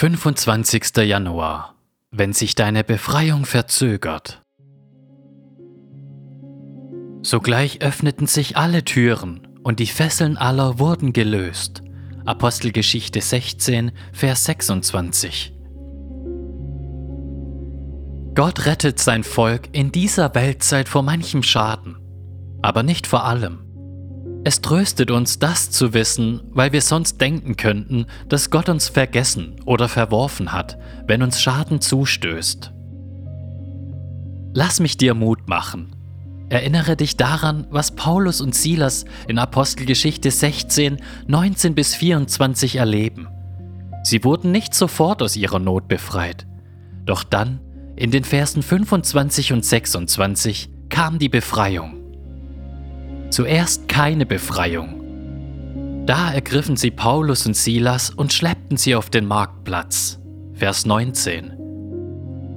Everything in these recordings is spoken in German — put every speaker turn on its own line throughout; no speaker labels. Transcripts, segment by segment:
25. Januar. Wenn sich deine Befreiung verzögert. Sogleich öffneten sich alle Türen und die Fesseln aller wurden gelöst. Apostelgeschichte 16, Vers 26. Gott rettet sein Volk in dieser Weltzeit vor manchem Schaden, aber nicht vor allem. Es tröstet uns, das zu wissen, weil wir sonst denken könnten, dass Gott uns vergessen oder verworfen hat, wenn uns Schaden zustößt. Lass mich dir Mut machen. Erinnere dich daran, was Paulus und Silas in Apostelgeschichte 16, 19 bis 24 erleben. Sie wurden nicht sofort aus ihrer Not befreit. Doch dann, in den Versen 25 und 26, kam die Befreiung. Zuerst keine Befreiung. Da ergriffen sie Paulus und Silas und schleppten sie auf den Marktplatz. Vers 19.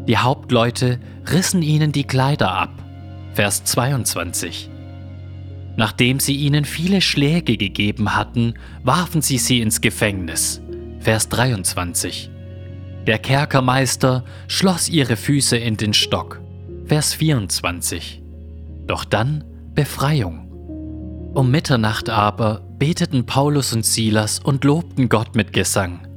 Die Hauptleute rissen ihnen die Kleider ab. Vers 22. Nachdem sie ihnen viele Schläge gegeben hatten, warfen sie sie ins Gefängnis. Vers 23. Der Kerkermeister schloss ihre Füße in den Stock. Vers 24. Doch dann Befreiung. Um Mitternacht aber beteten Paulus und Silas und lobten Gott mit Gesang.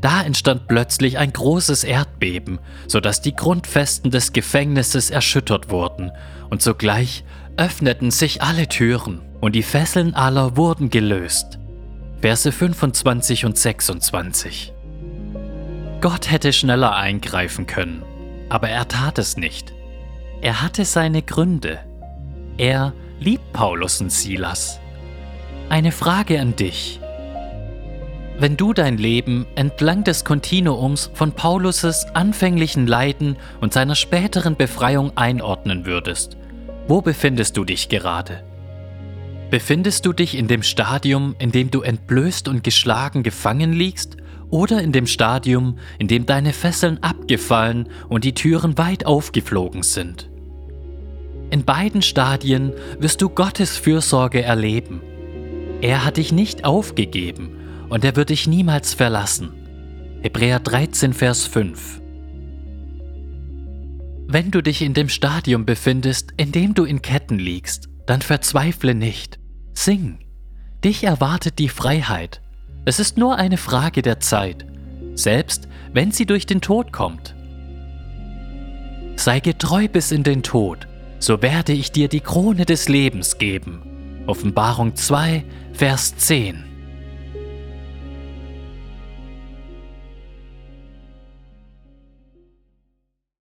Da entstand plötzlich ein großes Erdbeben, so dass die Grundfesten des Gefängnisses erschüttert wurden, und sogleich öffneten sich alle Türen und die Fesseln aller wurden gelöst. Verse 25 und 26. Gott hätte schneller eingreifen können, aber er tat es nicht. Er hatte seine Gründe. Er liebt Paulus und Silas. Eine Frage an dich. Wenn du dein Leben entlang des Kontinuums von Paulus' anfänglichen Leiden und seiner späteren Befreiung einordnen würdest, wo befindest du dich gerade? Befindest du dich in dem Stadium, in dem du entblößt und geschlagen gefangen liegst, oder in dem Stadium, in dem deine Fesseln abgefallen und die Türen weit aufgeflogen sind? In beiden Stadien wirst du Gottes Fürsorge erleben. Er hat dich nicht aufgegeben und er wird dich niemals verlassen. Hebräer 13, Vers 5. Wenn du dich in dem Stadium befindest, in dem du in Ketten liegst, dann verzweifle nicht. Sing. Dich erwartet die Freiheit. Es ist nur eine Frage der Zeit, selbst wenn sie durch den Tod kommt. Sei getreu bis in den Tod so werde ich dir die Krone des Lebens geben. Offenbarung 2, Vers 10.